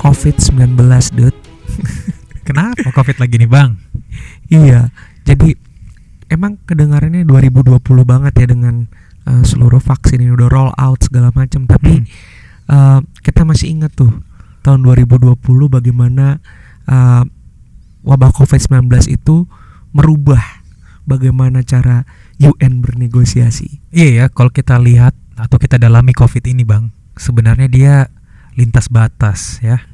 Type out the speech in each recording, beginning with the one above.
COVID-19, Dut. Kenapa COVID lagi nih bang? Iya, jadi emang kedengarannya 2020 banget ya dengan uh, seluruh vaksin ini udah roll out segala macam. Tapi Hmm. uh, kita masih ingat tuh tahun 2020 bagaimana uh, wabah COVID-19 itu merubah bagaimana cara UN bernegosiasi. Iya ya, kalau kita lihat atau kita dalami COVID ini bang, sebenarnya dia lintas batas ya.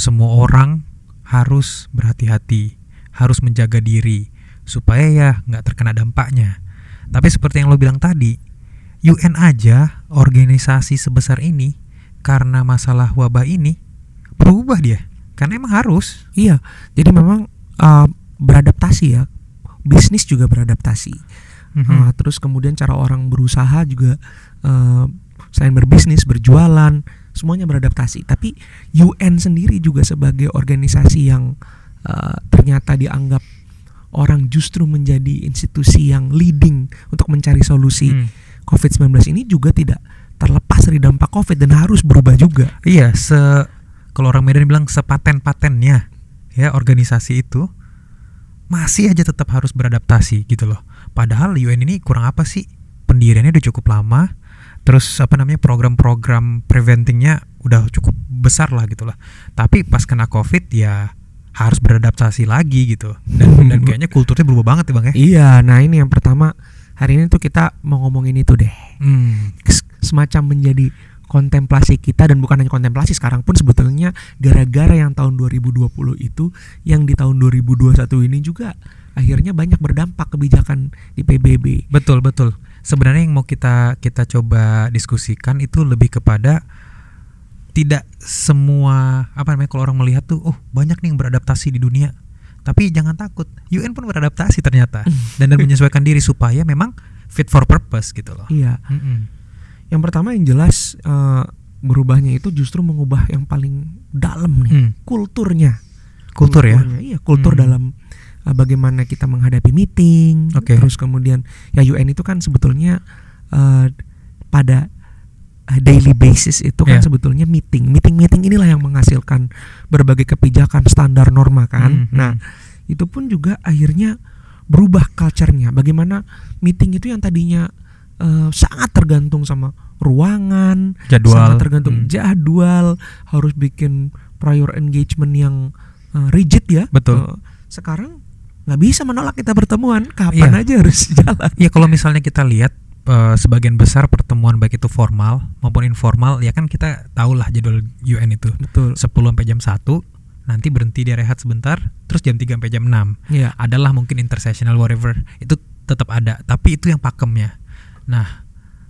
Semua orang harus berhati-hati, harus menjaga diri supaya ya nggak terkena dampaknya. Tapi seperti yang lo bilang tadi, UN aja organisasi sebesar ini karena masalah wabah ini berubah dia, karena emang harus. Iya, jadi memang uh, beradaptasi ya. Bisnis juga beradaptasi. Mhm. Uh, terus kemudian cara orang berusaha juga uh, selain berbisnis, berjualan, semuanya beradaptasi. Tapi UN sendiri juga sebagai organisasi yang uh, ternyata dianggap orang justru menjadi institusi yang leading untuk mencari solusi Hmm. COVID-19 ini juga tidak terlepas dari dampak COVID dan harus berubah juga. Iya, se kalau orang Medan bilang sepaten-patennya ya organisasi itu masih aja tetap harus beradaptasi gitu loh. Padahal UN ini kurang apa sih? Pendiriannya udah cukup lama. Terus apa namanya program-program preventingnya udah cukup besar lah gitu lah. Tapi pas kena COVID ya harus beradaptasi lagi gitu. Dan, dan kayaknya kulturnya berubah banget ya bang ya. Iya, nah ini yang pertama hari ini tuh kita mau ngomongin itu deh. Hmm. Semacam menjadi kontemplasi kita dan bukan hanya kontemplasi sekarang pun sebetulnya gara-gara yang tahun 2020 itu yang di tahun 2021 ini juga akhirnya banyak berdampak kebijakan di PBB. Betul betul. Sebenarnya yang mau kita kita coba diskusikan itu lebih kepada tidak semua apa namanya kalau orang melihat tuh oh banyak nih yang beradaptasi di dunia. Tapi jangan takut, UN pun beradaptasi ternyata dan dan menyesuaikan diri supaya memang fit for purpose gitu loh. Iya. Mm-mm. Yang pertama yang jelas eh, berubahnya itu justru mengubah yang paling dalam nih, Hmm. kulturnya. Kultur ya. Iya, kultur Hmm. dalam uh, bagaimana kita menghadapi meeting. Oke. Terus kemudian ya UN itu kan sebetulnya uh, pada uh, daily basis itu kan Ya. sebetulnya meeting. Meeting-meeting inilah yang menghasilkan berbagai kebijakan standar norma kan. Hmm, Nah, itu pun juga akhirnya berubah culture-nya. Bagaimana meeting itu yang tadinya uh, sangat tergantung sama ruangan, jadwal sangat tergantung Hmm. jadwal, harus bikin prior engagement yang uh, rigid ya. Betul. Uh, sekarang nggak bisa menolak kita pertemuan, kapan Iya. aja harus jalan. Ya kalau misalnya kita lihat eh, sebagian besar pertemuan baik itu formal maupun informal ya kan kita tahulah jadwal UN itu Betul. 10 sampai jam 1 nanti berhenti dia rehat sebentar terus jam 3 sampai jam 6 Iya. adalah mungkin intersessional whatever itu tetap ada tapi itu yang pakemnya nah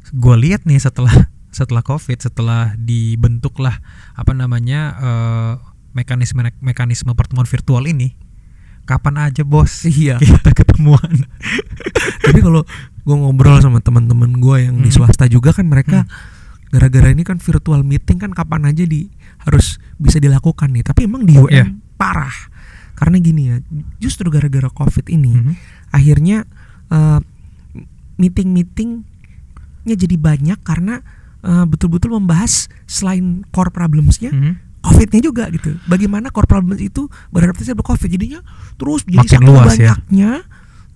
gue lihat nih setelah setelah covid setelah dibentuklah apa namanya eh, mekanisme mekanisme pertemuan virtual ini kapan aja bos Iya. kita ketemuan Tapi kalau gue ngobrol sama teman-teman gue yang di Hmm. swasta juga kan mereka gara-gara ini kan virtual meeting kan kapan aja di harus bisa dilakukan nih. Tapi emang di UN Iya. parah. Karena gini ya, justru gara-gara covid ini Mhm. akhirnya eh, meeting-meetingnya jadi banyak karena eh, betul-betul membahas selain core problemsnya, Mhm. Covidnya juga gitu. Bagaimana core problems itu beradaptasi sama covid. Jadinya terus jadi Makin luas ya. banyaknya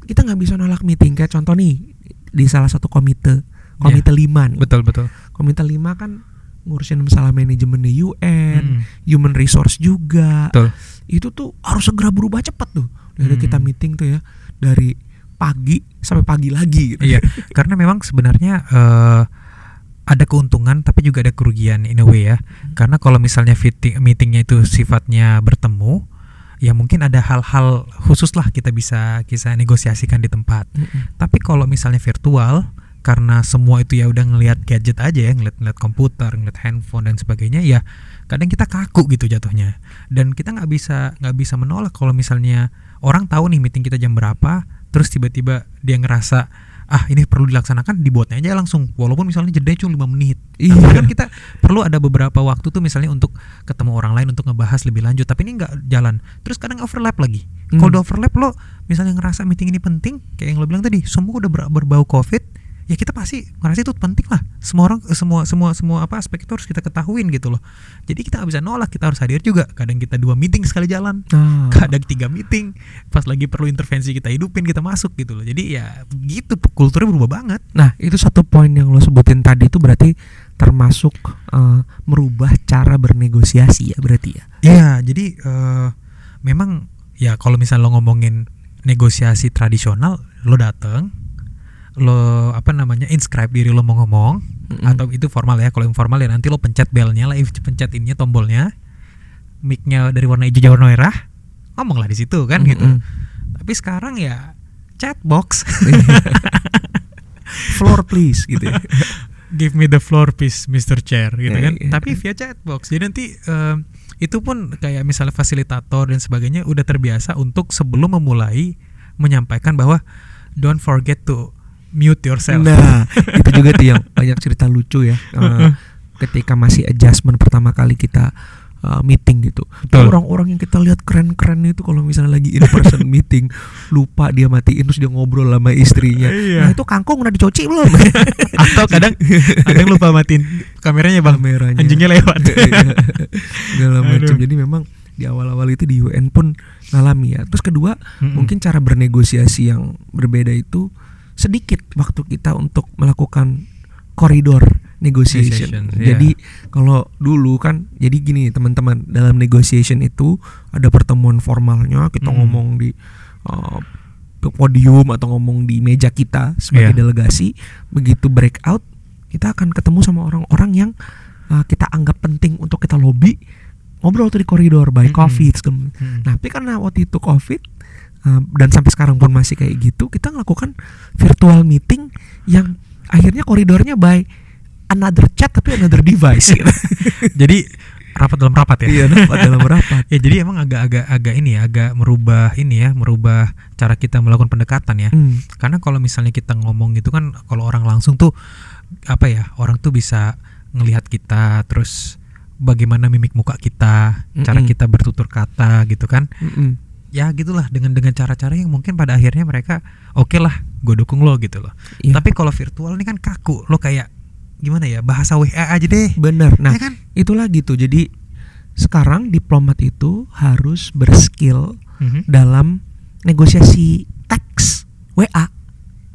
kita nggak bisa nolak meeting. Kayak contoh nih di salah satu komite, komite lima nih. betul betul Komite lima kan ngurusin masalah manajemennya UN, Mhm. human resource juga betul itu tuh harus segera berubah cepat tuh dari Hmm. kita meeting tuh ya dari pagi sampai pagi lagi gitu. Iya, karena memang sebenarnya eh, ada keuntungan tapi juga ada kerugian in a way ya. Karena kalau misalnya fitting, meetingnya itu sifatnya bertemu, ya mungkin ada hal-hal khusus lah kita bisa bisa negosiasikan di tempat. Mm-mm. Tapi kalau misalnya virtual, karena semua itu ya udah ngelihat gadget aja ya, ngeliat komputer, ngeliat handphone dan sebagainya, ya kadang kita kaku gitu jatuhnya. Dan kita nggak bisa nggak bisa menolak kalau misalnya orang tahu nih meeting kita jam berapa, terus tiba-tiba dia ngerasa ah ini perlu dilaksanakan dibuatnya aja langsung. Walaupun misalnya jeda cuma 5 menit. Iya. Nah, kan kita perlu ada beberapa waktu tuh misalnya untuk ketemu orang lain untuk ngebahas lebih lanjut. Tapi ini nggak jalan. Terus kadang overlap lagi. Hmm. kalau overlap lo misalnya ngerasa meeting ini penting kayak yang lo bilang tadi semua udah ber- berbau covid ya kita pasti ngerasa itu penting lah. Semua orang semua semua semua apa aspek itu harus kita ketahuin gitu loh. Jadi kita nggak bisa nolak kita harus hadir juga. Kadang kita dua meeting sekali jalan. Nah, kadang tiga meeting. Pas lagi perlu intervensi kita hidupin kita masuk gitu loh. Jadi ya gitu kulturnya berubah banget. Nah, itu satu poin yang lo sebutin tadi itu berarti termasuk eh, merubah cara bernegosiasi ya berarti ya. Iya, jadi eh, memang ya kalau misalnya lo ngomongin negosiasi tradisional, lo dateng, lo apa namanya inscribe diri lo mau ngomong Mm-mm. atau itu formal ya. Kalau informal ya nanti lo pencet belnya lah, pencet ininya tombolnya, micnya dari warna hijau warna merah, ngomong lah di situ kan gitu. Mm-mm. Tapi sekarang ya chatbox, Floor please gitu. ya. give me the floor please, Mr. Chair gitu Iya, kan. iya. Tapi via chatbox. Jadi nanti eh, itu pun kayak misalnya fasilitator dan sebagainya udah terbiasa untuk sebelum memulai menyampaikan bahwa don't forget to mute yourself. Nah, itu juga tuh yang banyak cerita lucu ya. Eh, ketika masih adjustment pertama kali kita uh, meeting gitu. Orang-orang yang kita lihat keren-keren itu kalau misalnya lagi in person meeting lupa dia matiin terus dia ngobrol sama istrinya. Iya. Nah, itu kangkung udah dicuci belum? Atau kadang kadang lupa matiin kameranya bang. Kameranya. Anjingnya lewat. Iya. Segala macam. Jadi memang di awal-awal itu di UN pun ngalami ya. Terus kedua, Mm-mm. mungkin cara bernegosiasi yang berbeda itu sedikit waktu kita untuk melakukan koridor negotiation. Negotiation, iya. Jadi kalau dulu kan jadi gini teman-teman dalam negotiation itu ada pertemuan formalnya kita Mm. ngomong di uh, podium atau ngomong di meja kita sebagai Iya. delegasi. Begitu breakout kita akan ketemu sama orang-orang yang uh, kita anggap penting untuk kita lobby ngobrol tuh di koridor by coffee segala- Mm. Nah, tapi karena waktu itu COVID dan sampai sekarang pun masih kayak gitu, kita melakukan virtual meeting yang akhirnya koridornya by another chat tapi another device. gitu. Jadi rapat dalam rapat ya. Iya, dapat dalam rapat. ya jadi emang agak-agak agak ini ya, agak merubah ini ya, merubah cara kita melakukan pendekatan ya. Hmm, Karena kalau misalnya kita ngomong gitu kan kalau orang langsung tuh apa ya, orang tuh bisa ngelihat kita terus bagaimana mimik muka kita, cara Mm-mm. kita bertutur kata gitu kan. mm-mm. Ya gitulah dengan dengan cara-cara yang mungkin pada akhirnya mereka oke lah, gue dukung lo gitu loh. Iya. Tapi kalau virtual ini kan kaku, lo kayak gimana ya bahasa WA aja deh. Bener. Nah, ya kan? itulah gitu. Jadi sekarang diplomat itu harus berskill Mhm. dalam negosiasi teks WA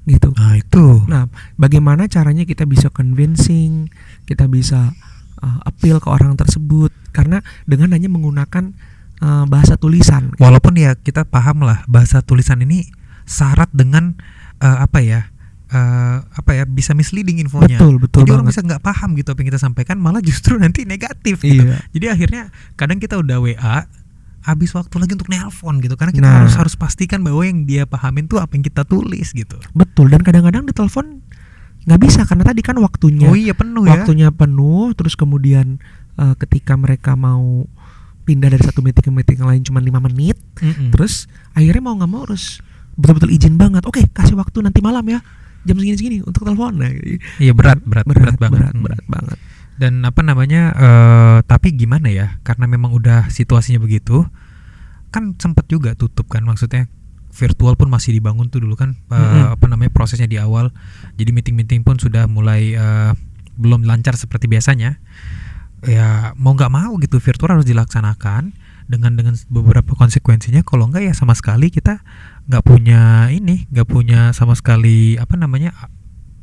gitu. Nah itu. Nah, bagaimana caranya kita bisa convincing, kita bisa uh, appeal ke orang tersebut karena dengan hanya menggunakan uh, bahasa tulisan. Walaupun ya kita paham lah bahasa tulisan ini syarat dengan eh, apa ya eh, apa ya bisa misleading infonya. Betul, betul Jadi orang banget. bisa nggak paham gitu apa yang kita sampaikan malah justru nanti negatif. Gitu. Iya. Jadi akhirnya kadang kita udah WA habis waktu lagi untuk nelpon gitu karena kita Nah. harus harus pastikan bahwa yang dia pahamin tuh apa yang kita tulis gitu. Betul dan kadang-kadang di telepon nggak bisa karena tadi kan waktunya Oh iya penuh ya. waktunya penuh terus kemudian uh, ketika mereka mau pindah dari satu meeting ke meeting yang lain cuma lima menit Mm-mm. terus akhirnya mau nggak mau harus betul-betul izin banget oke kasih waktu nanti malam ya jam segini-segini untuk telepon nah, Iya berat berat berat, banget. berat, Mm. berat banget Dan apa namanya? eh tapi gimana ya? Karena memang udah situasinya begitu, kan sempet juga tutup kan maksudnya virtual pun masih dibangun tuh dulu kan eh, Mm-mm. apa namanya prosesnya di awal. Jadi meeting-meeting pun sudah mulai eh, belum lancar seperti biasanya. Ya mau nggak mau gitu virtual harus dilaksanakan dengan dengan beberapa konsekuensinya. Kalau enggak ya sama sekali kita nggak punya ini, nggak punya sama sekali apa namanya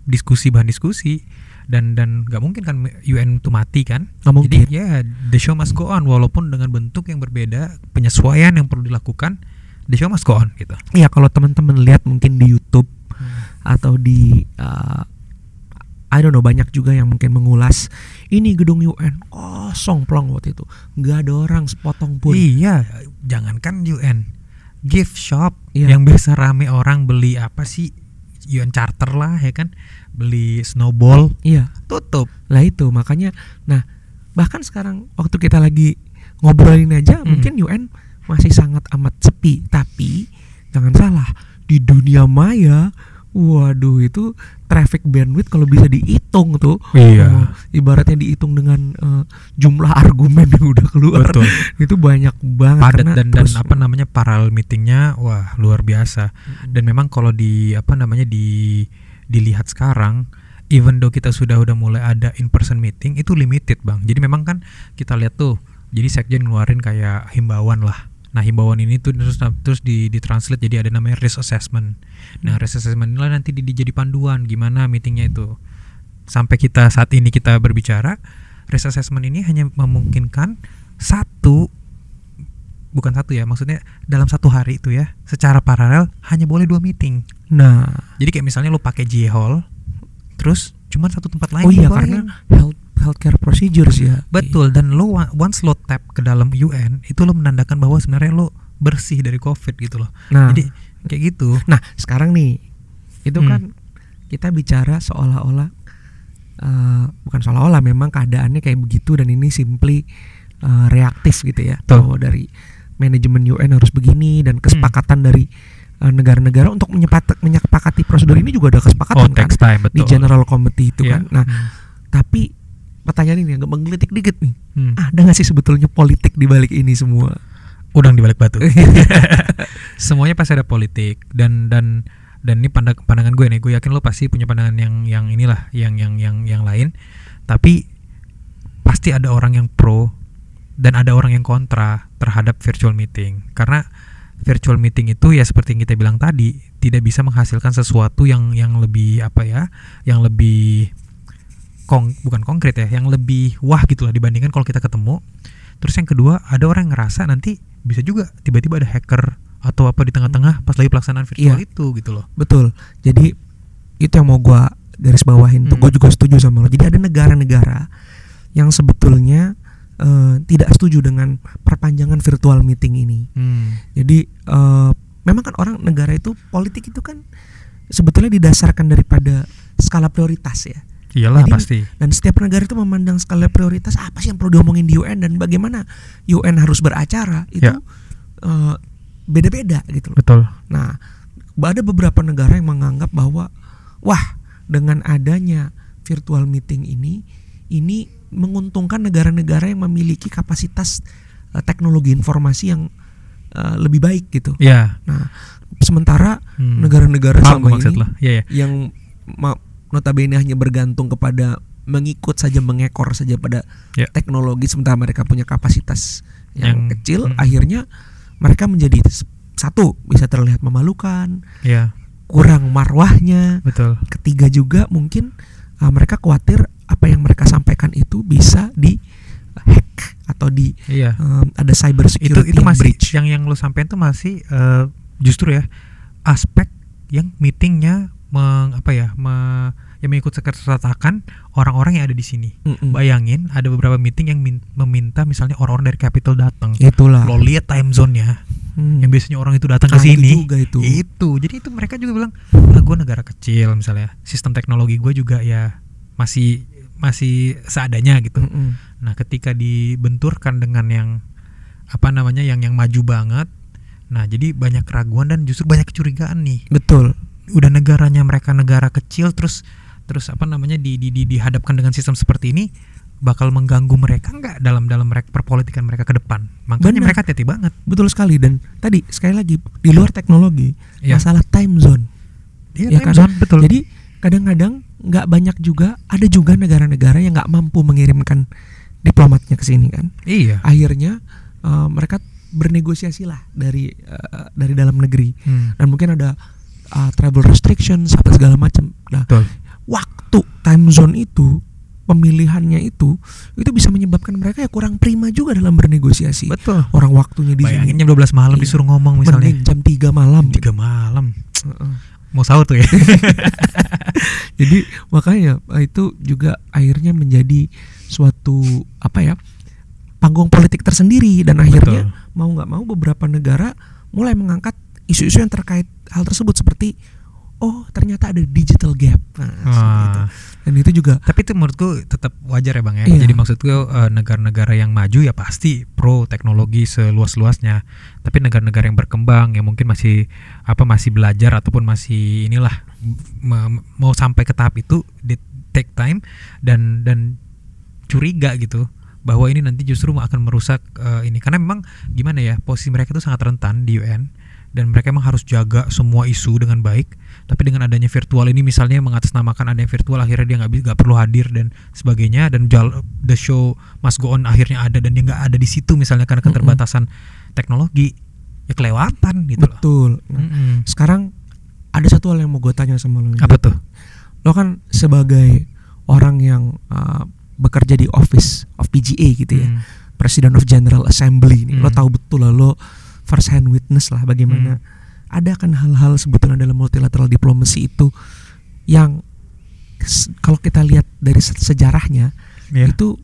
diskusi bahan diskusi. Dan dan nggak mungkin kan UN itu mati kan? Nggak mungkin. jadi ya the show must go on. Walaupun dengan bentuk yang berbeda penyesuaian yang perlu dilakukan the show must go on gitu. Iya kalau teman-teman lihat mungkin di YouTube atau di uh, I don't know banyak juga yang mungkin mengulas ini gedung UN kosong plong waktu itu nggak ada orang sepotong pun. Iya jangankan UN gift shop Iya. yang biasa rame orang beli apa sih? UN charter lah ya kan? Beli snowball iya. tutup. Lah itu makanya nah bahkan sekarang waktu kita lagi ngobrolin aja Hmm. mungkin UN masih sangat amat sepi tapi jangan salah di dunia maya waduh itu traffic bandwidth kalau bisa dihitung tuh. Iya. oh, ibaratnya dihitung dengan eh, jumlah argumen yang udah keluar. Betul. Itu banyak banget padat karena dan dan apa namanya paralel meetingnya wah luar biasa. Dan memang kalau di apa namanya di dilihat sekarang even though kita sudah udah mulai ada in person meeting itu limited bang. Jadi memang kan kita lihat tuh jadi sekjen ngeluarin kayak himbauan lah nah himbauan ini tuh terus terus di ditranslate jadi ada namanya risk assessment. Nah risk assessment inilah nanti di, di- jadi panduan gimana meetingnya itu. Sampai kita saat ini kita berbicara risk assessment ini hanya memungkinkan satu bukan satu ya maksudnya dalam satu hari itu ya secara paralel hanya boleh dua meeting. Nah, jadi kayak misalnya lu pakai J Hall terus cuma satu tempat lain oh iya karena health healthcare procedures ya. betul dan lu wa- once lo tap ke dalam UN itu lo menandakan bahwa sebenarnya lo bersih dari covid gitu loh Nah, jadi kayak gitu nah sekarang nih itu Hmm. kan kita bicara seolah-olah eh, bukan seolah-olah memang keadaannya kayak begitu dan ini simply eh, reaktif gitu ya. Betul. Bahwa dari manajemen UN harus begini dan kesepakatan dari eh, negara-negara untuk menyepat, menyepakati prosedur ini juga ada oh kesepakatan kan text time di General Committee itu Iya. kan. Nah, Hmm. tapi pertanyaan ini agak menggelitik dikit nih. Hmm. Ada nggak sih sebetulnya politik di balik ini semua? udang di balik batu semuanya pasti ada politik dan dan dan ini pandang, pandangan gue nih gue yakin lo pasti punya pandangan yang yang inilah yang yang yang yang lain tapi pasti ada orang yang pro dan ada orang yang kontra terhadap virtual meeting karena virtual meeting itu ya seperti yang kita bilang tadi tidak bisa menghasilkan sesuatu yang yang lebih apa ya yang lebih kong bukan konkret ya yang lebih wah gitu lah dibandingkan kalau kita ketemu terus yang kedua ada orang yang ngerasa nanti bisa juga tiba-tiba ada hacker atau apa di tengah-tengah pas lagi pelaksanaan virtual Iya. itu gitu loh Betul. Jadi itu yang mau gua garis bawahin tuh. Hmm. Gue juga setuju sama lo. Jadi ada negara-negara yang sebetulnya eh, tidak setuju dengan perpanjangan virtual meeting ini. hmm. Jadi eh, memang kan orang negara itu politik itu kan sebetulnya didasarkan daripada skala prioritas ya. Iyalah Jadi- pasti Dan setiap negara itu memandang skala prioritas apa sih yang perlu diomongin di UN dan bagaimana UN harus beracara itu Ya. eh, beda-beda gitu loh. betul Nah, ada beberapa negara yang menganggap bahwa wah, dengan adanya virtual meeting ini ini menguntungkan negara-negara yang memiliki kapasitas eh, teknologi informasi yang eh, lebih baik gitu. ya Nah, sementara Hmm. negara-negara Paham selama ini ya ya yang ma- notabene hanya bergantung kepada mengikut saja mengekor saja pada Ya. teknologi sementara mereka punya kapasitas yang, Yang- kecil hmm. akhirnya mereka menjadi satu bisa terlihat memalukan ya. kurang marwahnya. Betul. Ketiga juga mungkin uh, mereka khawatir apa yang mereka sampaikan itu bisa di hack atau di iya. um, ada cyber itu security itu yang masih breach. yang yang lo sampein tuh masih eh, justru ya aspek yang meetingnya meng apa ya me, yang mengikut sertakan orang-orang yang ada di sini Mm-mm. bayangin ada beberapa meeting yang min- meminta misalnya orang-orang dari capital datang itulah lo lihat time zone-nya Hmm. yang biasanya orang itu datang ke itu sini juga itu. itu jadi itu mereka juga bilang ah gue negara kecil misalnya sistem teknologi gue juga ya masih masih seadanya gitu Mm-mm. Nah, ketika dibenturkan dengan yang apa namanya yang yang maju banget, nah jadi banyak keraguan dan justru banyak kecurigaan nih. betul Udah negaranya mereka negara kecil terus terus apa namanya di, di, di- dihadapkan dengan sistem seperti ini bakal mengganggu mereka nggak dalam dalam mereka perpolitikan mereka ke depan. Makanya Benar. mereka hati-hati banget. betul sekali dan tadi sekali lagi di luar teknologi Iya. masalah time zone Iya, Ya time kan? zone, betul. Jadi kadang-kadang nggak banyak juga ada juga negara-negara yang nggak mampu mengirimkan diplomatnya ke sini kan. iya. Akhirnya eh, mereka bernegosiasi lah dari eh, dari dalam negeri Hmm, dan mungkin ada eh, travel restrictions apa segala macam. Nah, betul. waktu time zone itu pemilihannya itu itu bisa menyebabkan mereka ya kurang prima juga dalam bernegosiasi. Betul. Orang waktunya di Bayangin sini jam 12 malam Iya. disuruh ngomong misalnya. mending jam 3 malam. Tiga malam. Heeh. Mau sahur tuh ya. Jadi makanya eh, itu juga akhirnya menjadi suatu apa ya panggung politik tersendiri dan akhirnya Betul. mau nggak mau beberapa negara mulai mengangkat isu-isu yang terkait hal tersebut seperti oh ternyata ada digital gap nah, itu. Wah. dan itu juga Tapi itu menurutku tetap wajar ya bang ya. Iya. Jadi maksudku eh, negara-negara yang maju ya pasti pro teknologi seluas-luasnya. Tapi negara-negara yang berkembang yang mungkin masih apa masih belajar ataupun masih inilah mau sampai ke tahap itu di take time dan dan curiga gitu bahwa ini nanti justru akan merusak eh, ini karena memang gimana ya posisi mereka itu sangat rentan di UN dan mereka emang harus jaga semua isu dengan baik tapi dengan adanya virtual ini misalnya mengatasnamakan ada yang virtual akhirnya dia nggak nggak perlu hadir dan sebagainya dan jal- the show must go on akhirnya ada dan dia nggak ada di situ misalnya karena keterbatasan teknologi ya kelewatan gitu loh Betul. Nah, Mm-mm. sekarang ada satu hal yang mau gue tanya sama lo. apa tuh Lo kan sebagai orang yang uh, bekerja di office of PGA gitu ya, Hmm. President of General Assembly ini. Lo Hmm. tahu betul lah lo first hand witness lah bagaimana ada kan hal-hal sebetulnya dalam multilateral diplomasi itu yang kalau kita lihat dari se- sejarahnya Iya. itu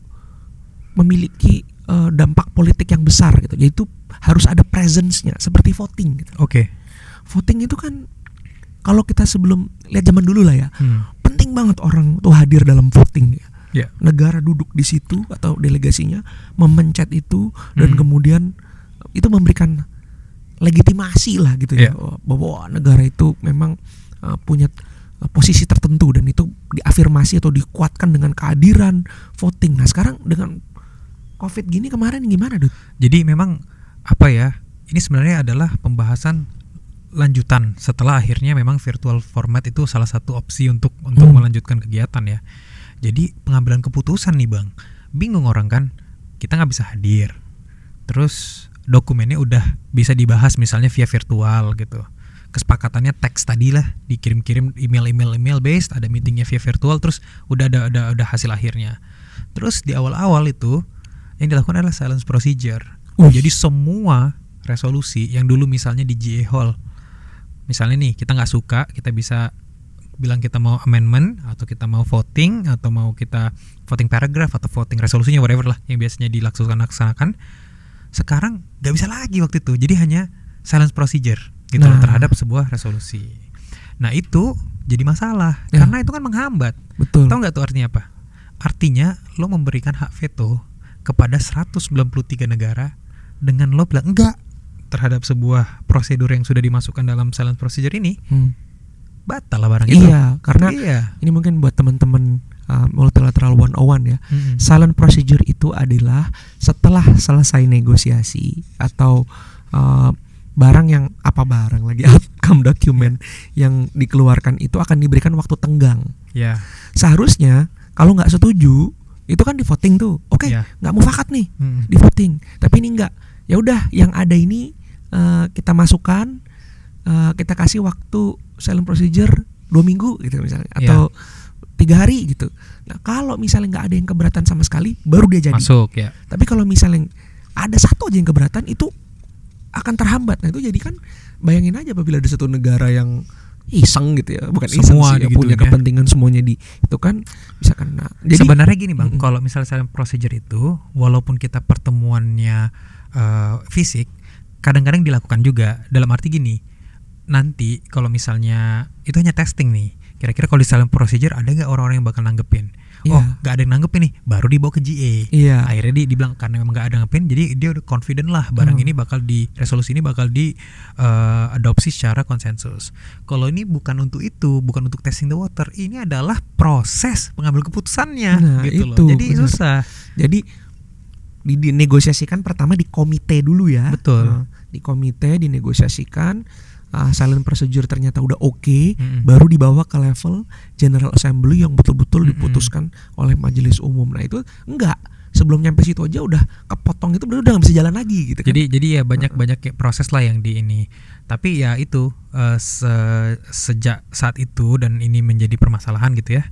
memiliki uh, dampak politik yang besar gitu. Yaitu harus ada presence-nya seperti voting gitu. oke Voting itu kan kalau kita sebelum lihat zaman dulu lah ya, Hmm. penting banget orang tuh hadir dalam voting ya. Ya. Negara duduk di situ atau delegasinya memencet itu dan Hmm. kemudian itu memberikan legitimasi lah gitu ya Ya. bahwa negara itu memang uh, punya uh, posisi tertentu dan itu diafirmasi atau dikuatkan dengan kehadiran voting. Nah, sekarang dengan Covid gini kemarin gimana, Dut? Jadi memang apa ya? Ini sebenarnya adalah pembahasan lanjutan setelah akhirnya memang virtual format itu salah satu opsi untuk untuk Hmm. melanjutkan kegiatan ya. Jadi pengambilan keputusan nih bang, bingung orang kan, kita nggak bisa hadir. Terus dokumennya udah bisa dibahas misalnya via virtual gitu. Kesepakatannya teks tadi lah, dikirim-kirim email-email email based, ada meetingnya via virtual, terus udah ada ada ada hasil akhirnya. Terus di awal-awal itu yang dilakukan adalah silence procedure. Jadi semua resolusi yang dulu misalnya di GA Hall, misalnya nih kita nggak suka, kita bisa bilang kita mau amendment atau kita mau voting atau mau kita voting paragraph atau voting resolusinya whatever lah yang biasanya dilaksanakan laksanakan sekarang nggak bisa lagi waktu itu jadi hanya silence procedure gitu loh, Nah. terhadap sebuah resolusi nah itu jadi masalah Ya. karena itu kan menghambat Betul. Tahu nggak tuh artinya apa? Artinya lo memberikan hak veto kepada 193 negara dengan lo bilang enggak terhadap sebuah prosedur yang sudah dimasukkan dalam silent procedure ini Hmm. batal lah barang itu. Iya, karena Iya. ini mungkin buat teman-teman uh, multilateral 101 ya. Mm-mm. Silent procedure itu adalah setelah selesai negosiasi atau uh, barang yang apa barang lagi outcome document yang dikeluarkan itu akan diberikan waktu tenggang. Ya. Seharusnya kalau nggak setuju itu kan di voting tuh. Oke, Ya. nggak mufakat nih Mm. di voting. Tapi ini nggak. Ya udah, yang ada ini uh, kita masukkan, uh, kita kasih waktu silent procedure dua minggu gitu misalnya Ya. atau tiga hari gitu. Nah kalau misalnya nggak ada yang keberatan sama sekali, baru dia jadi. Masuk ya. Tapi kalau misalnya ada satu aja yang keberatan itu akan terhambat. Nah itu jadi kan bayangin aja apabila ada satu negara yang iseng gitu ya, bukan iseng Semua sih, ya, digituin punya ya. kepentingan semuanya di itu kan bisa kena. Jadi Sebenarnya gini bang, Mm-mm. kalau misalnya procedure itu, walaupun kita pertemuannya eh, fisik, kadang-kadang dilakukan juga. Dalam arti gini, nanti kalau misalnya itu hanya testing nih, kira-kira kalau di silent procedure ada nggak orang-orang yang bakal nanggepin? Iya. Oh, nggak ada yang nanggepin nih, baru dibawa ke GA. iya. Akhirnya dia dibilang karena memang nggak ada nanggepin, jadi dia udah confident lah barang Hmm. ini bakal di resolusi ini bakal di eh, adopsi secara konsensus. Kalau ini bukan untuk itu, bukan untuk testing the water, ini adalah proses pengambil keputusannya Nah, gitu loh. itu, Jadi benar. susah. Jadi di, dinegosiasikan pertama di komite dulu ya. Betul. Nah, di komite dinegosiasikan ah, silent procedure ternyata udah oke, Mm-mm. baru dibawa ke level General Assembly yang betul-betul Mm-mm. diputuskan oleh majelis umum. Nah itu enggak sebelum nyampe situ aja udah kepotong itu udah nggak bisa jalan lagi gitu kan. Jadi jadi ya banyak banyak kayak proses lah yang di ini. Tapi ya itu eh, se- sejak saat itu dan ini menjadi permasalahan gitu ya.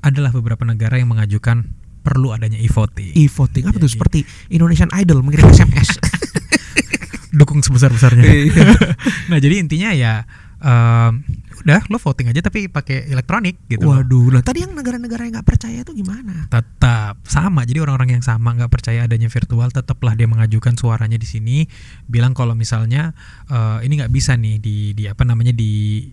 Adalah beberapa negara yang mengajukan perlu adanya e-voting. e-voting apa tuh Jadi- seperti Indonesian Idol mengirim SMS. Dukung sebesar-besarnya. Iya. nah, jadi intinya ya em, udah lo voting aja tapi pakai elektronik gitu. Waduh, nah tadi yang negara-negara yang nggak percaya itu gimana? tetap sama jadi orang-orang yang sama nggak percaya adanya virtual tetaplah dia mengajukan suaranya di sini bilang kalau misalnya eh, ini nggak bisa nih di di apa namanya di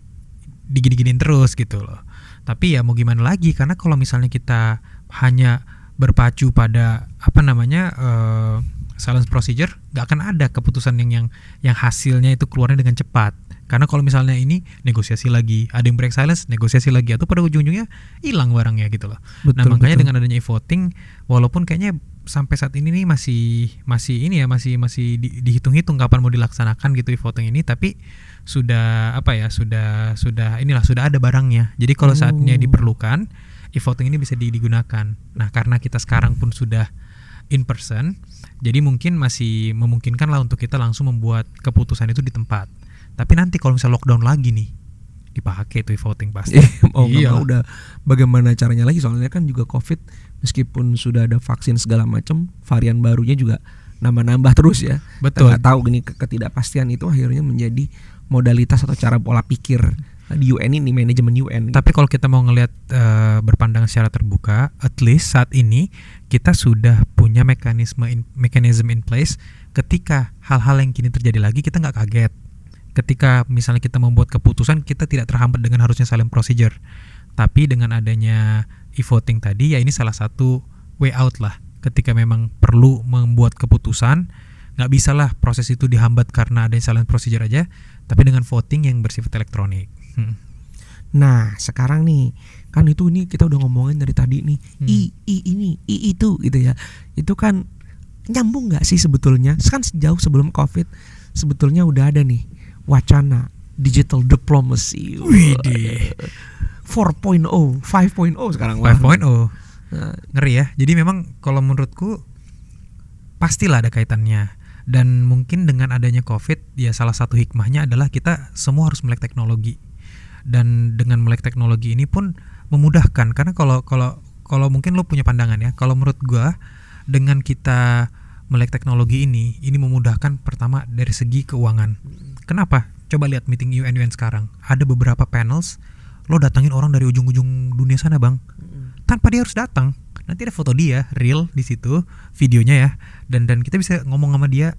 digini-giniin terus gitu loh tapi ya mau gimana lagi karena kalau misalnya kita hanya berpacu pada apa namanya eh, silence procedure nggak akan ada keputusan yang yang yang hasilnya itu keluarnya dengan cepat. Karena kalau misalnya ini negosiasi lagi. Ada yang break silence negosiasi lagi. Atau pada ujung-ujungnya hilang barangnya gitu loh. Nah Betul, makanya betul. dengan adanya e-voting, walaupun kayaknya sampai saat ini nih masih masih ini ya masih masih di- dihitung-hitung kapan mau dilaksanakan gitu e-voting ini tapi sudah apa ya sudah sudah inilah sudah ada barangnya. Jadi kalau saatnya Oh. diperlukan e-voting ini bisa di- digunakan. Nah karena kita sekarang pun sudah in person jadi mungkin masih memungkinkan lah untuk kita langsung membuat keputusan itu di tempat. Tapi nanti kalau misalnya lockdown lagi nih dipakai tuh e-voting pasti. Oh Iya. mau. Udah bagaimana caranya lagi? Soalnya kan juga covid meskipun sudah ada vaksin segala macam varian barunya juga nambah-nambah terus ya. Kita betul. nggak tahu gini ke- ketidakpastian itu akhirnya menjadi modalitas atau cara pola pikir di UN ini manajemen UN Tapi kalau kita mau ngelihat eh, berpandang secara terbuka, at least saat ini kita sudah punya mekanisme in, mechanism in place ketika hal-hal yang kini terjadi lagi kita nggak kaget. Ketika misalnya kita membuat keputusan kita tidak terhambat dengan harusnya silent procedure. Tapi dengan adanya e-voting tadi ya ini salah satu way out lah. Ketika memang perlu membuat keputusan nggak bisa lah proses itu dihambat karena adanya silent procedure aja, tapi dengan voting yang bersifat elektronik. Hmm. Nah sekarang nih kan itu ini kita udah ngomongin dari tadi nih Hmm. i i ini i itu gitu ya itu kan nyambung nggak sih sebetulnya kan sejauh sebelum covid sebetulnya udah ada nih wacana digital diplomacy Widih. 4.0 5.0 sekarang Wah. 5.0 Nah, ngeri ya. Jadi memang kalau menurutku pastilah ada kaitannya. Dan mungkin dengan adanya COVID, ya salah satu hikmahnya adalah kita semua harus melek teknologi. Dan dengan melek teknologi ini pun memudahkan karena kalau kalau kalau mungkin lo punya pandangan ya. Kalau menurut gua dengan kita melek teknologi ini, ini memudahkan pertama dari segi keuangan. Kenapa? Coba lihat meeting UN UN sekarang. Ada beberapa panels lo datangin orang dari ujung-ujung dunia sana, Bang tanpa dia harus datang nanti ada foto dia real di situ videonya ya dan dan kita bisa ngomong sama dia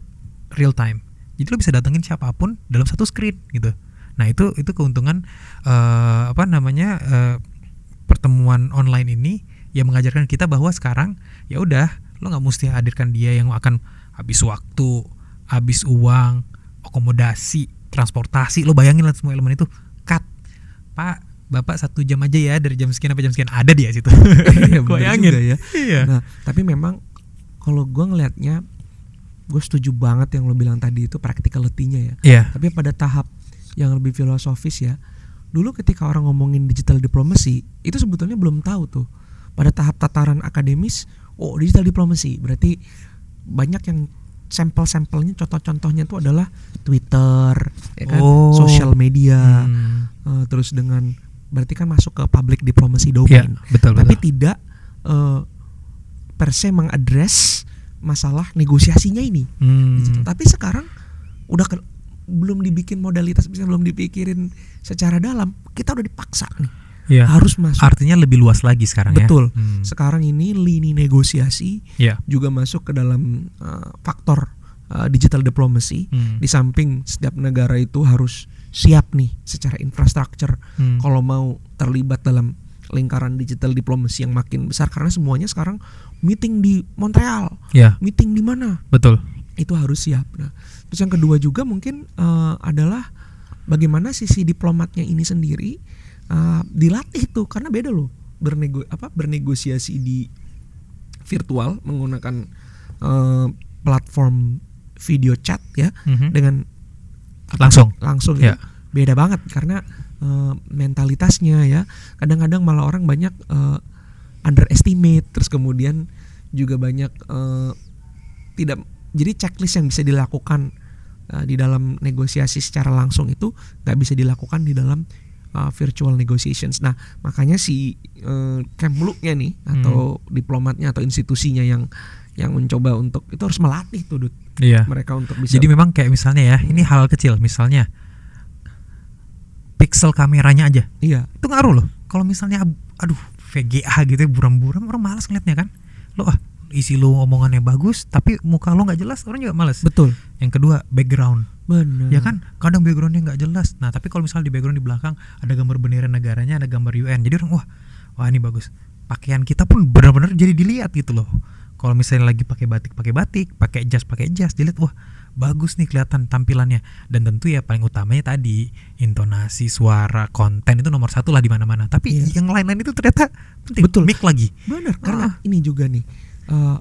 real time jadi lo bisa datengin siapa pun dalam satu screen gitu nah itu itu keuntungan eh, apa namanya eh, pertemuan online ini yang mengajarkan kita bahwa sekarang ya udah lo nggak mesti hadirkan dia yang akan habis waktu habis uang akomodasi transportasi. Lo bayangin lah semua elemen itu. Cut. Pak bapak satu jam aja ya dari jam sekian sampai jam sekian. Ada dia situ. Iya, bayangin. juga ya. iya. Nah, tapi memang kalau gue ngelihatnya, gue setuju banget yang lo bilang tadi itu practicality-nya ya. iya. Tapi pada tahap yang lebih filosofis ya, dulu ketika orang ngomongin digital diplomacy, itu sebetulnya belum tahu tuh. Pada tahap tataran akademis, oh digital diplomacy berarti banyak yang sampel-sampelnya, contoh-contohnya itu adalah Twitter, ya kan, Oh. social media, Hmm. eh, terus dengan berarti kan masuk ke public diplomacy domain betul tapi betul tidak eh, per se mengadres masalah negosiasinya ini. Hmm. Tapi sekarang udah ke- belum dibikin modalitas bisa belum dipikirin secara dalam, kita udah dipaksa nih Iya. harus masuk. artinya lebih luas lagi sekarang ya Betul. Hmm. Sekarang ini lini negosiasi Iya. juga masuk ke dalam eh, faktor eh, digital diplomacy. Hmm. Di samping setiap negara itu harus siap nih secara infrastruktur Hmm. kalau mau terlibat dalam lingkaran digital diplomasi yang makin besar karena semuanya sekarang meeting di Montreal, ya meeting di mana betul itu harus siap. Nah, terus yang kedua juga mungkin eh, adalah bagaimana sisi diplomatnya ini sendiri eh, dilatih tuh karena beda loh bernego apa bernegosiasi di virtual menggunakan eh, platform video chat ya Mhm. dengan apa, Langsung. langsung Ya. itu beda banget karena eh, mentalitasnya ya kadang-kadang malah orang banyak eh, underestimate terus kemudian juga banyak eh, tidak jadi checklist yang bisa dilakukan eh, di dalam negosiasi secara langsung itu nggak bisa dilakukan di dalam uh, virtual negotiations. Nah makanya si uh, Kemlu-nya nih atau diplomatnya atau institusinya yang yang mencoba untuk itu harus melatih tuh Dut, iya. Mereka untuk bisa jadi memang kayak misalnya ya ini hal kecil misalnya pixel kameranya aja. Iya. Itu ngaruh loh. Kalau misalnya aduh VGA gitu ya, buram-buram orang malas ngeliatnya kan? Lo ah isi lo omongannya bagus tapi muka lo nggak jelas orang juga malas betul. Yang kedua background. Benar ya kan? Kadang backgroundnya nggak jelas. Nah tapi kalau misalnya di background di belakang ada gambar bendera negaranya ada gambar UN jadi orang wah wah ini bagus. Pakaian kita pun benar-benar jadi dilihat gitu loh. Kalau misalnya lagi pakai batik pakai batik pakai jas pakai jas dilihat wah bagus nih kelihatan tampilannya. Dan tentu ya paling utamanya tadi intonasi suara konten itu nomor satu lah di mana-mana. Tapi Iya. yang lain-lain itu ternyata penting. Betul. mic lagi. Benar karena Ah. ini juga nih eh,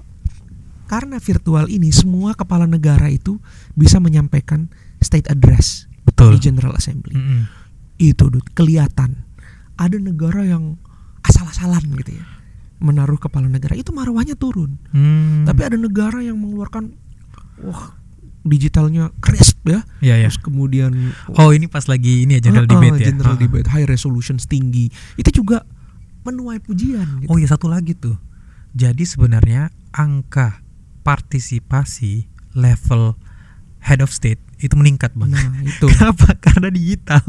karena virtual ini semua kepala negara itu bisa menyampaikan state address Betul. di General Assembly. Mm-mm. Itu Dut, kelihatan ada negara yang asal-asalan gitu ya menaruh kepala negara itu marwahnya turun. Hmm. Tapi ada negara yang mengeluarkan wah digitalnya crisp ya. Iya, iya. Terus kemudian Oh ini pas lagi ini ya general ah, debate ya. General Ah. debate high resolution tinggi. Itu juga menuai pujian gitu. Oh iya satu lagi tuh. Jadi sebenarnya angka partisipasi level head of state itu meningkat bang. Nah, itu. Kenapa? Karena digital.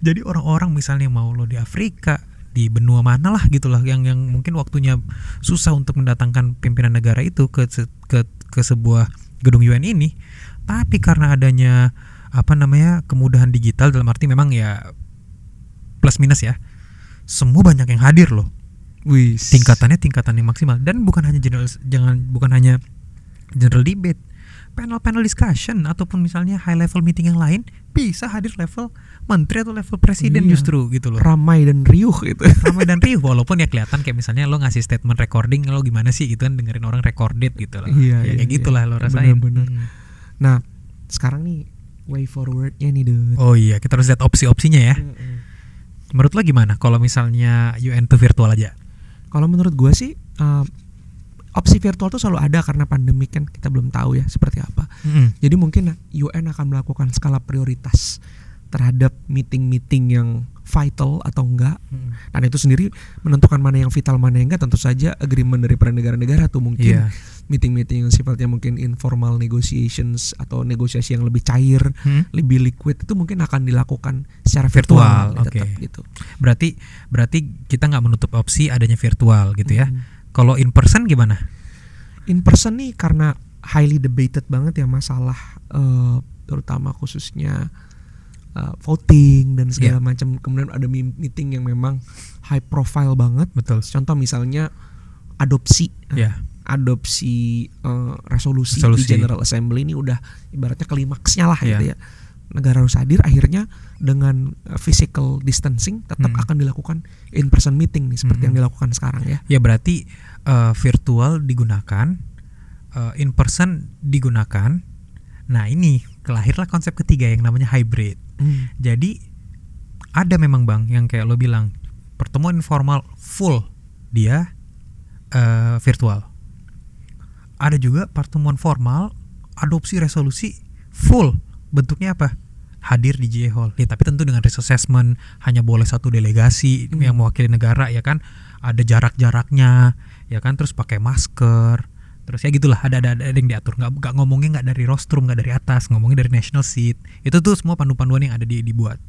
Jadi orang-orang misalnya mau lo di Afrika, di benua mana lah gitulah yang yang mungkin waktunya susah untuk mendatangkan pimpinan negara itu ke ke ke sebuah gedung UN ini, tapi karena adanya apa namanya kemudahan digital dalam arti memang ya plus minus ya. Semua banyak yang hadir loh Wih, tingkatannya tingkatan yang maksimal dan bukan hanya general jangan bukan hanya general debate panel-panel discussion ataupun misalnya high level meeting yang lain bisa hadir level menteri atau level presiden Iya. justru gitu loh ramai dan riuh gitu. ramai dan riuh walaupun ya kelihatan kayak misalnya lo ngasih statement recording lo gimana sih gitu kan dengerin orang recorded gitu loh Iya, ya iya, kayak iya. gitulah lo rasain Bener-bener. Hmm. Nah, sekarang nih way forwardnya nih Dut. oh iya kita harus lihat opsi-opsinya ya Mm-mm. menurut lo gimana kalau misalnya UN tuh virtual aja Kalau menurut gua sih uh, opsi virtual tuh selalu ada karena pandemi kan kita belum tahu ya seperti apa. Mm-mm. Jadi mungkin UN akan melakukan skala prioritas terhadap meeting-meeting yang vital atau enggak. Mm-mm. Dan itu sendiri menentukan mana yang vital mana yang enggak tentu saja agreement dari para negara-negara tuh mungkin Iya. meeting-meeting yang sifatnya mungkin informal negotiations atau negosiasi yang lebih cair, Hmm? lebih liquid itu mungkin akan dilakukan secara Virtual, virtual, oke. tetap gitu. berarti berarti kita nggak menutup opsi adanya virtual gitu ya Hmm. kalau in person gimana In person nih karena highly debated banget ya masalah eh, terutama khususnya eh, voting dan segala Iya. macam. Kemudian ada meeting yang memang high profile banget. betul Contoh misalnya adopsi. Ya adopsi eh, resolusi, Resolusi. di General Assembly ini udah ibaratnya klimaksnya lah Iya. gitu ya. Negara harus hadir akhirnya dengan eh, physical distancing tetap Hmm. akan dilakukan in person meeting nih seperti Hmm. yang dilakukan sekarang ya. ya berarti eh, virtual digunakan eh, in person digunakan nah ini kelahirlah konsep ketiga yang namanya hybrid. Hmm. jadi ada memang bang yang kayak lo bilang pertemuan informal full dia eh, virtual. Ada juga pertemuan formal adopsi resolusi full. Bentuknya apa? Hadir di GA Hall. Ya tapi tentu dengan risk assessment hanya boleh satu delegasi Hmm. yang mewakili negara ya kan? Ada jarak-jaraknya ya kan? Terus pakai masker terus ya gitulah ada ada, ada yang diatur. Nggak nggak ngomongnya nggak dari rostrum nggak dari atas ngomongnya dari national seat. Itu tuh semua pandu-panduan yang ada di dibuat.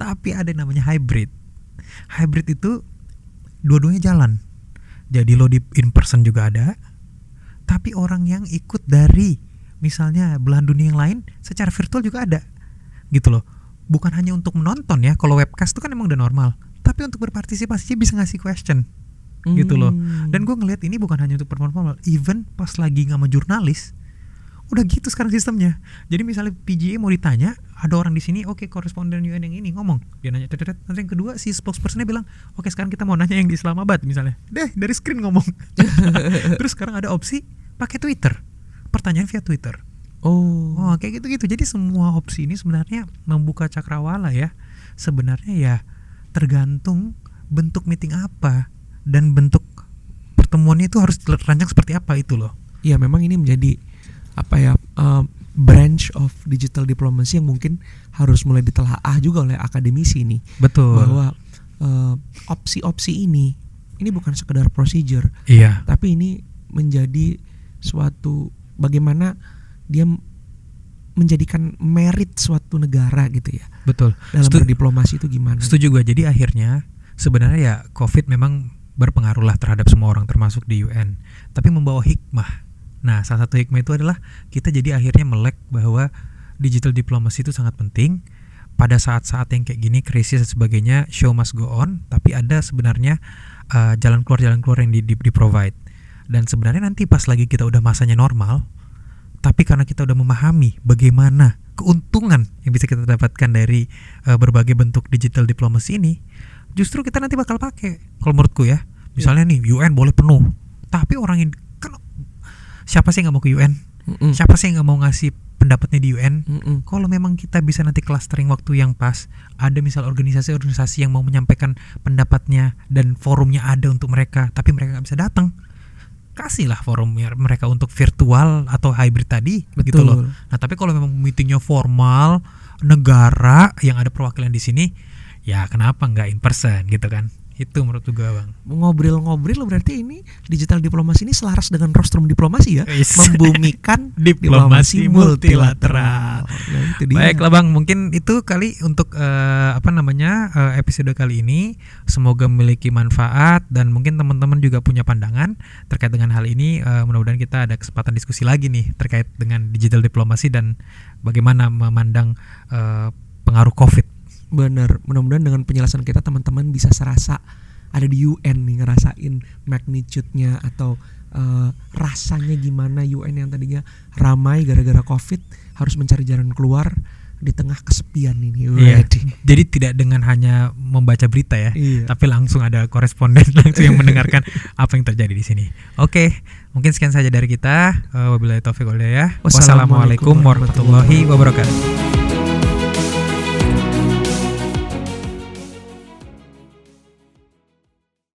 Tapi ada yang namanya hybrid. Hybrid itu dua-duanya jalan. Jadi lo di in person juga ada tapi orang yang ikut dari misalnya belahan dunia yang lain secara virtual juga ada. Gitu loh. Bukan hanya untuk menonton ya kalau webcast itu kan emang udah normal. Tapi untuk berpartisipasi bisa ngasih question gitu loh Hmm. dan gue ngelihat ini bukan hanya untuk pertemuan formal even pas lagi nggak sama jurnalis udah gitu sekarang sistemnya jadi misalnya PGA mau ditanya ada orang di sini oke koresponden UN yang ini ngomong dia nanya tetet nanti yang kedua si spokespersonnya bilang oke sekarang kita mau nanya yang di Islamabad misalnya deh dari screen ngomong terus sekarang ada opsi pakai Twitter pertanyaan via Twitter Oh. Oh kayak gitu-gitu. Jadi semua opsi ini sebenarnya membuka cakrawala ya. Sebenarnya ya tergantung bentuk meeting apa dan bentuk pertemuannya itu harus dirancang seperti apa itu loh. ya memang ini menjadi apa ya um, branch of digital diplomacy yang mungkin harus mulai ditelaah juga oleh akademisi nih Betul. bahwa uh, opsi-opsi ini ini bukan sekedar procedure Iya. tapi ini menjadi suatu bagaimana dia menjadikan merit suatu negara gitu ya Betul. dalam Setu- berdiplomasi itu gimana Setuju gue. Jadi akhirnya sebenarnya ya COVID memang berpengaruh lah terhadap semua orang termasuk di UN. Tapi membawa hikmah. Nah salah satu hikmah itu adalah kita jadi akhirnya melek bahwa digital diplomasi itu sangat penting. Pada saat-saat yang kayak gini krisis dan sebagainya show must go on. Tapi ada sebenarnya uh, jalan keluar jalan keluar yang di, di, di provide. Dan sebenarnya nanti pas lagi kita udah masanya normal, tapi karena kita udah memahami bagaimana keuntungan yang bisa kita dapatkan dari uh, berbagai bentuk digital diplomasi ini, justru kita nanti bakal pakai. Kalau menurutku ya, misalnya nih UN boleh penuh, tapi orang yang kan siapa sih nggak mau ke UN Mm-mm. siapa sih nggak mau ngasih pendapatnya di UN Mm-mm. kalau memang kita bisa nanti clustering waktu yang pas ada misal organisasi-organisasi yang mau menyampaikan pendapatnya dan forumnya ada untuk mereka tapi mereka nggak bisa datang kasihlah forumnya mereka untuk virtual atau hybrid tadi gitu Betul. loh nah tapi kalau memang meetingnya formal negara yang ada perwakilan di sini ya kenapa nggak in person gitu kan itu menurut gua bang ngobrol-ngobrol berarti ini digital diplomasi ini selaras dengan rostrum diplomasi ya Is. membumikan Diplomasi multilateral. Nah, itu dia. Baiklah bang, mungkin itu kali untuk eh, apa namanya eh, episode kali ini. Semoga memiliki manfaat dan mungkin teman-teman juga punya pandangan terkait dengan hal ini. Eh, mudah-mudahan kita ada kesempatan diskusi lagi nih terkait dengan digital diplomasi dan bagaimana memandang eh, pengaruh COVID. Bener, mudah-mudahan dengan penjelasan kita teman-teman bisa serasa ada di UN nih ngerasain magnitude-nya atau eh, rasanya gimana UN yang tadinya ramai gara-gara Covid harus mencari jalan keluar di tengah kesepian ini. Iya. Jadi tidak dengan hanya membaca berita ya, Iya. tapi langsung ada koresponden langsung yang mendengarkan apa yang terjadi di sini. Oke, mungkin sekian saja dari kita. Eh, Wabillahi taufiq. Wassalamualaikum Wassalamualaikum warahmatullahi wabarakatuh.